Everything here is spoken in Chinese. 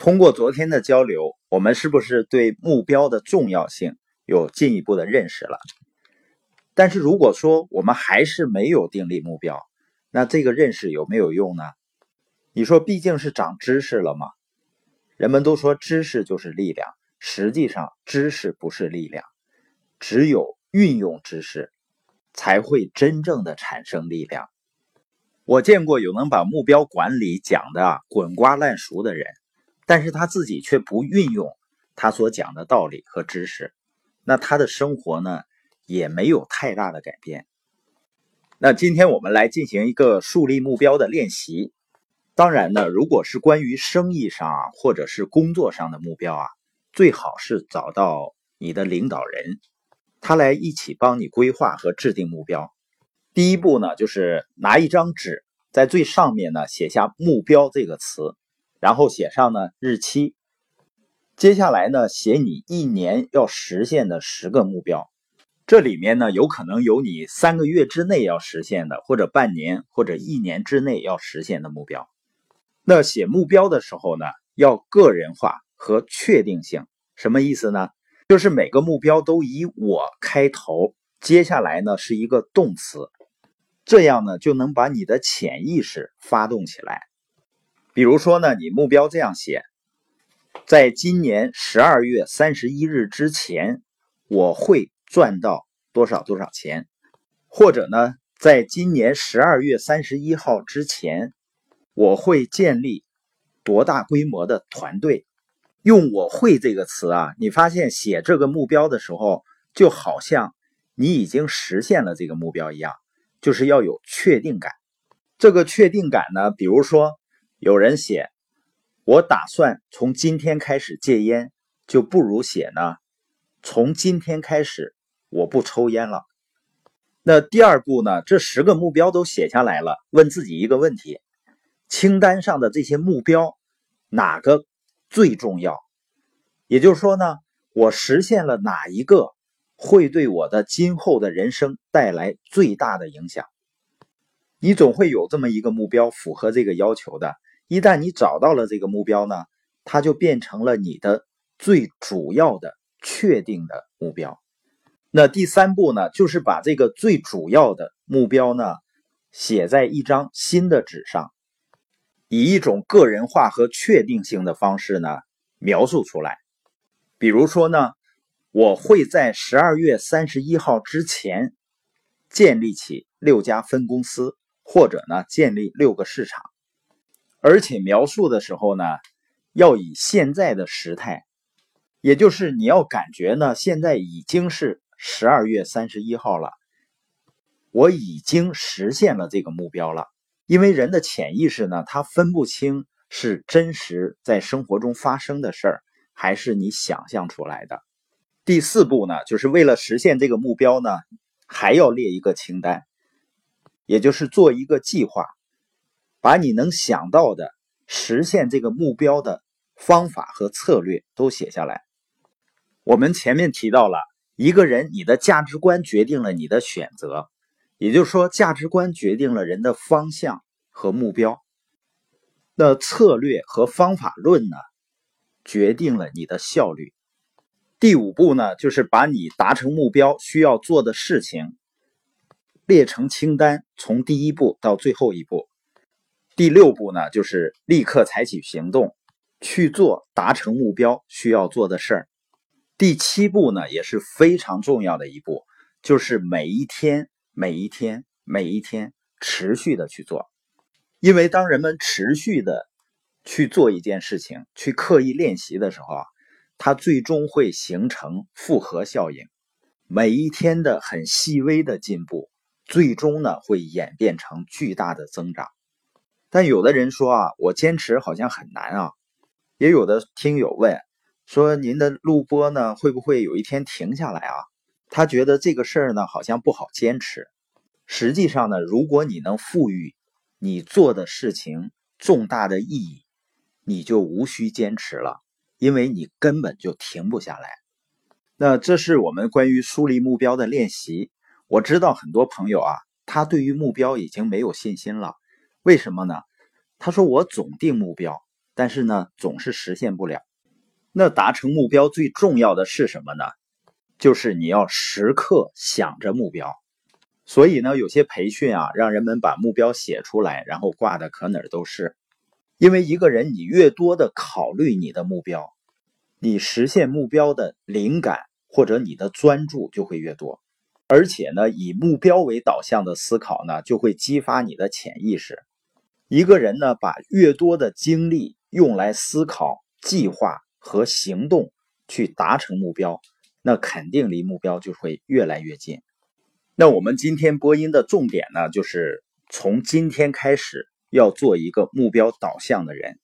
通过昨天的交流，我们是不是对目标的重要性有进一步的认识了？但是如果说我们还是没有定立目标，那这个认识有没有用呢？你说毕竟是长知识了吗？人们都说知识就是力量，实际上知识不是力量，只有运用知识，才会真正的产生力量。我见过有能把目标管理讲的滚瓜烂熟的人，但是他自己却不运用他所讲的道理和知识，那他的生活呢也没有太大的改变。那今天我们来进行一个树立目标的练习。当然呢，如果是关于生意上啊或者是工作上的目标啊，最好是找到你的领导人，他来一起帮你规划和制定目标。第一步呢，就是拿一张纸，在最上面呢写下“目标”这个词，然后写上呢日期。接下来呢，写你一年要实现的十个目标。这里面呢，有可能有你三个月之内要实现的，或者半年或者一年之内要实现的目标。那写目标的时候呢，要个人化和确定性。什么意思呢？就是每个目标都以我开头，接下来呢是一个动词。这样呢，就能把你的潜意识发动起来。比如说呢，你目标这样写：在今年十二月三十一日之前，我会赚到多少多少钱；或者呢，在今年十二月三十一号之前，我会建立多大规模的团队。用“我会”这个词啊，你发现写这个目标的时候，就好像你已经实现了这个目标一样。就是要有确定感，这个确定感呢，比如说有人写我打算从今天开始戒烟，就不如写呢从今天开始我不抽烟了。那第二步呢，这十个目标都写下来了，问自己一个问题：清单上的这些目标哪个最重要？也就是说呢，我实现了哪一个？会对我的今后的人生带来最大的影响。你总会有这么一个目标，符合这个要求的。一旦你找到了这个目标呢，它就变成了你的最主要的确定的目标。那第三步呢，就是把这个最主要的目标呢，写在一张新的纸上，以一种个人化和确定性的方式呢描述出来。比如说呢。我会在十二月三十一号之前建立起六家分公司，或者呢建立六个市场，而且描述的时候呢要以现在的时态，也就是你要感觉呢现在已经是十二月三十一号了，我已经实现了这个目标了。因为人的潜意识呢，他分不清是真实在生活中发生的事儿，还是你想象出来的。第四步呢，就是为了实现这个目标呢，还要列一个清单，也就是做一个计划，把你能想到的实现这个目标的方法和策略都写下来。我们前面提到了，一个人你的价值观决定了你的选择，也就是说，价值观决定了人的方向和目标。那策略和方法论呢，决定了你的效率。第五步呢，就是把你达成目标需要做的事情列成清单，从第一步到最后一步。第六步呢，就是立刻采取行动去做达成目标需要做的事儿。第七步呢，也是非常重要的一步，就是每一天、每一天、每一天持续的去做。因为当人们持续的去做一件事情，去刻意练习的时候啊。它最终会形成复合效应，每一天的很细微的进步，最终呢会演变成巨大的增长。但有的人说啊，我坚持好像很难啊。也有的听友问说，您的录播呢会不会有一天停下来啊？他觉得这个事儿呢好像不好坚持。实际上呢，如果你能赋予你做的事情重大的意义，你就无需坚持了。因为你根本就停不下来。那这是我们关于树立目标的练习。我知道很多朋友啊，他对于目标已经没有信心了。为什么呢？他说我总定目标，但是呢，总是实现不了。那达成目标最重要的是什么呢？就是你要时刻想着目标。所以呢，有些培训啊，让人们把目标写出来，然后挂的可哪儿都是。因为一个人，你越多的考虑你的目标，你实现目标的灵感或者你的专注就会越多。而且呢，以目标为导向的思考呢，就会激发你的潜意识。一个人呢，把越多的精力用来思考、计划和行动去达成目标，那肯定离目标就会越来越近。那我们今天播音的重点呢，就是从今天开始要做一个目标导向的人。